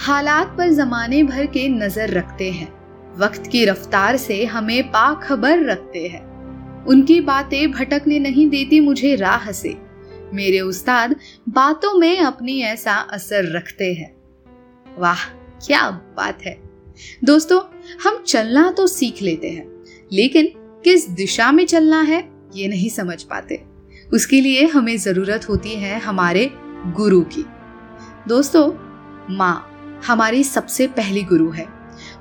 हालात पर जमाने भर के नज़र रखते हैं। वक्त की रफ्तार से हमें बाखबर रखते हैं। उनकी बातें भटकने नहीं देती मुझे राह से। मेरे उस्ताद बातों में अपनी ऐसा असर रखते हैं। वाह, क्या बात है। दोस्तों, हम चलना तो सीख लेते हैं, लेकिन किस दिशा में चलना है, ये नहीं समझ पाते। उसके लिए हमें ज़रूरत होती है हमारे गुरु की। दोस्तों, माँ हमारी सबसे पहली गुरु है।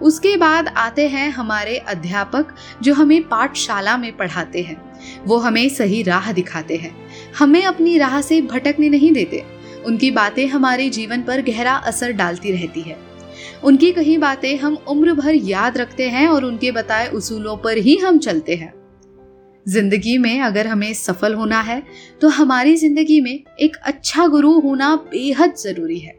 उसके बाद आते हैं हमारे अध्यापक जो हमें पाठशाला में पढ़ाते हैं। वो हमें सही राह दिखाते हैं। हमें अपनी राह से भटकने नहीं देते। उनकी बातें हमारे जीवन पर गहरा असर डालती रहती है। उनकी कही बातें हम उम्र भर याद रखते हैं और उनके बताए उसूलों पर ही हम चलते हैं। ज़िंदगी में अगर हमें सफल होना है तो हमारी ज़िंदगी में एक अच्छा गुरु होना बेहद ज़रूरी है।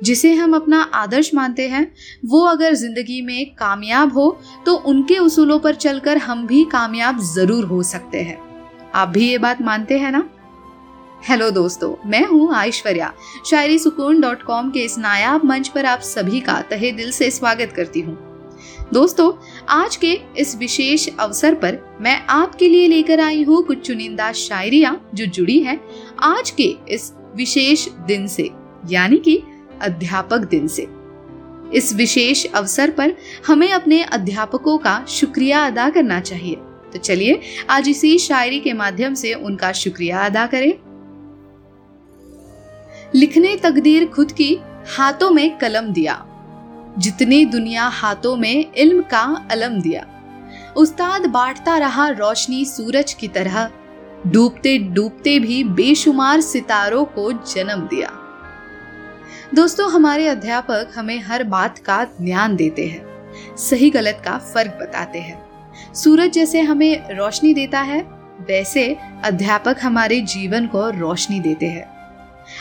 जिसे हम अपना आदर्श मानते हैं, वो अगर ज़िंदगी में कामयाब हो तो उनके उसूलों पर चलकर हम भी कामयाब ज़रूर हो सकते हैं। आप भी ये बात मानते हैं ना? हेलो दोस्तों, मैं हूँ ऐश्वर्या। शायरी सुकून डॉट कॉम के इस नायाब मंच पर आप सभी का तहे दिल से स्वागत करती हूँ। दोस्तों, आज के इस विशेष अवसर पर मैं आपके लिए लेकर आई हूँ कुछ चुनिंदा शायरिया जो जुड़ी है आज के इस विशेष दिन से। यानी कि अध्यापक दिन से। इस विशेष अवसर पर हमें अपने अध्यापकों का शुक्रिया अदा करना चाहिए। तो चलिए, आज इसी शायरी के माध्यम से उनका शुक्रिया अदा करें। लिखने तकदीर खुद की, हाथों में कलम दिया। जितनी दुनिया हाथों में, इल्म का अलम दिया। उस्ताद बांटता रहा रोशनी सूरज की तरह। डूबते डूबते भी बेशुमार सितारों को जन्म दिया। दोस्तों, हमारे अध्यापक हमें हर बात का ध्यान देते हैं। सही गलत का फ़र्क बताते हैं। सूरज जैसे हमें रोशनी देता है, वैसे अध्यापक हमारे जीवन को रोशनी देते हैं।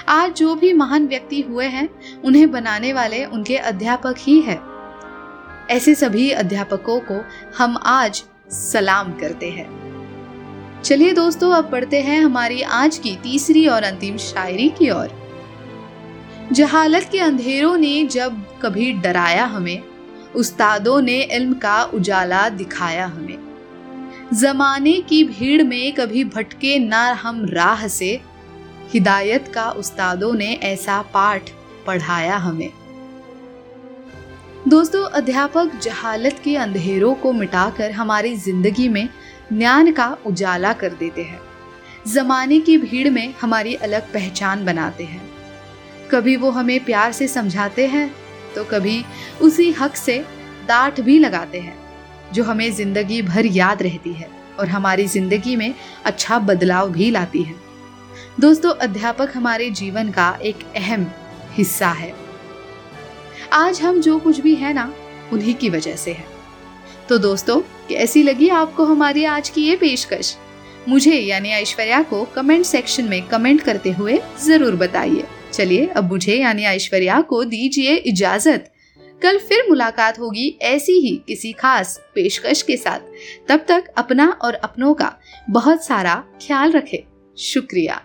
आज जो भी महान व्यक्ति हुए हैं, उन्हें बनाने वाले उनके अध्यापक ही है। ऐसे सभी अध्यापकों को हम आज सलाम करते हैं। चलिए दोस्तों, अब पढ़ते हैं हमारी आज की तीसरी और अंतिम शायरी की ओर। जहालत के अंधेरों ने जब कभी डराया हमें, उस्तादों ने इल्म का उजाला दिखाया हमें। जमाने की भीड़ में कभी भटके ना हम राह से, हिदायत का उस्तादों ने ऐसा पाठ पढ़ाया हमें। दोस्तों, अध्यापक जहालत के अंधेरों को मिटाकर हमारी ज़िंदगी में ज्ञान का उजाला कर देते हैं। जमाने की भीड़ में हमारी अलग पहचान बनाते हैं। कभी वो हमें प्यार से समझाते हैं तो कभी उसी हक से डांट भी लगाते हैं, जो हमें ज़िंदगी भर याद रहती है और हमारी ज़िंदगी में अच्छा बदलाव भी लाती है। दोस्तों, अध्यापक हमारे जीवन का एक अहम हिस्सा है। आज हम जो कुछ भी है ना, उन्हीं की वजह से है। तो दोस्तों, कैसी लगी आपको हमारी आज की ये पेशकश? मुझे यानी ऐश्वर्या को कमेंट सेक्शन में कमेंट करते हुए ज़रूर बताइए। चलिए, अब मुझे, यानी ऐश्वर्या को दीजिए इजाज़त। कल फिर मुलाकात होगी ऐसी ही किसी खास पेशकश के साथ। तब तक अपना और अपनों का बहुत सारा ख्याल रखें। शुक्रिया।